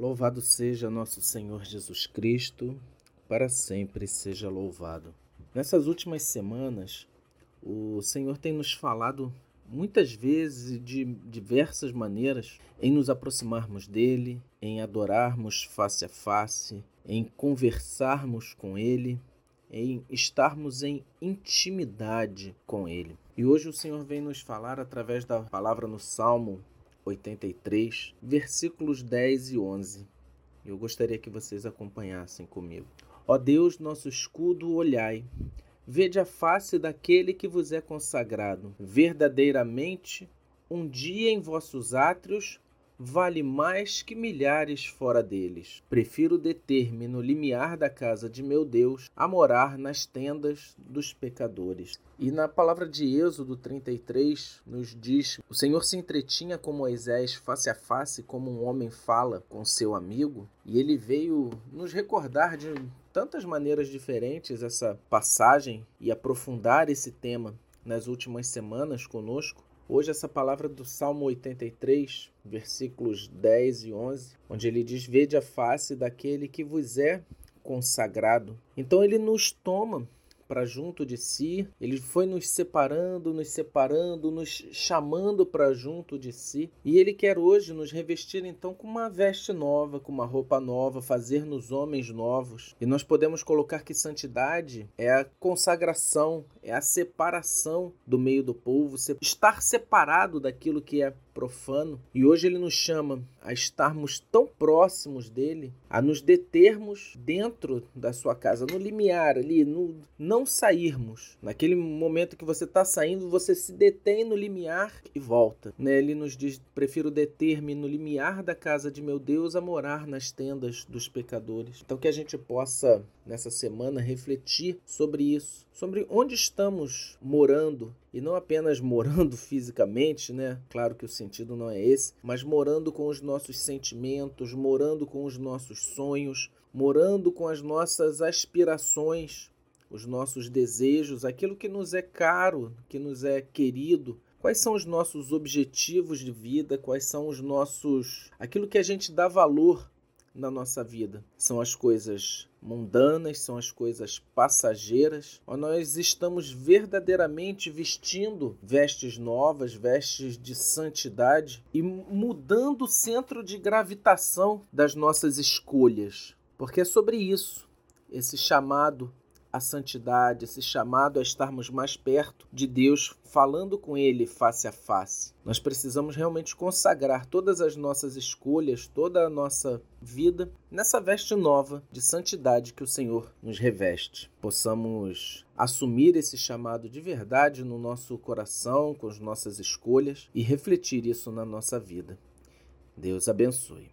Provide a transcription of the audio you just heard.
Louvado seja nosso Senhor Jesus Cristo, para sempre seja louvado. Nessas últimas semanas, o Senhor tem nos falado muitas vezes e de diversas maneiras em nos aproximarmos dele, em adorarmos face a face, em conversarmos com ele, em estarmos em intimidade com ele. E hoje o Senhor vem nos falar através da palavra no Salmo 83, versículos 10 e 11. Eu gostaria que vocês acompanhassem comigo. Ó Deus, nosso escudo, olhai. Vede a face daquele que vos é consagrado. Verdadeiramente, um dia em vossos átrios vale mais que milhares fora deles. Prefiro deter-me no limiar da casa de meu Deus a morar nas tendas dos pecadores. E na palavra de Êxodo 33 nos diz: O Senhor se entretinha com Moisés face a face, como um homem fala com seu amigo, e ele veio nos recordar de tantas maneiras diferentes essa passagem e aprofundar esse tema nas últimas semanas conosco. Hoje, essa palavra do Salmo 83, versículos 10 e 11, onde ele diz: Vede a face daquele que vos é consagrado. Então, ele nos toma para junto de si, ele foi nos separando, nos separando, nos chamando para junto de si, e ele quer hoje nos revestir então com uma veste nova, com uma roupa nova, fazer-nos homens novos. E nós podemos colocar que santidade é a consagração, é a separação do meio do povo, estar separado daquilo que é profano. E hoje ele nos chama a estarmos tão próximos dele, a nos determos dentro da sua casa, no limiar ali, no não sairmos. Naquele momento que você está saindo, você se detém no limiar e volta. Né? Ele nos diz: prefiro deter-me no limiar da casa de meu Deus a morar nas tendas dos pecadores. Então que a gente possa nessa semana refletir sobre isso, sobre onde estamos morando e não apenas morando fisicamente, né? Claro que o sentido não é esse, mas morando com os nossos sentimentos, morando com os nossos sonhos, morando com as nossas aspirações, os nossos desejos, aquilo que nos é caro, que nos é querido. Quais são os nossos objetivos de vida? Quais são os nossos aquilo que a gente dá valor na nossa vida? São as coisas mundanas, são as coisas passageiras, ou nós estamos verdadeiramente vestindo vestes novas, vestes de santidade e mudando o centro de gravitação das nossas escolhas. Porque é sobre isso, esse chamado a santidade, esse chamado a estarmos mais perto de Deus, falando com Ele face a face. Nós precisamos realmente consagrar todas as nossas escolhas, toda a nossa vida nessa veste nova de santidade que o Senhor nos reveste. Possamos assumir esse chamado de verdade no nosso coração, com as nossas escolhas e refletir isso na nossa vida. Deus abençoe.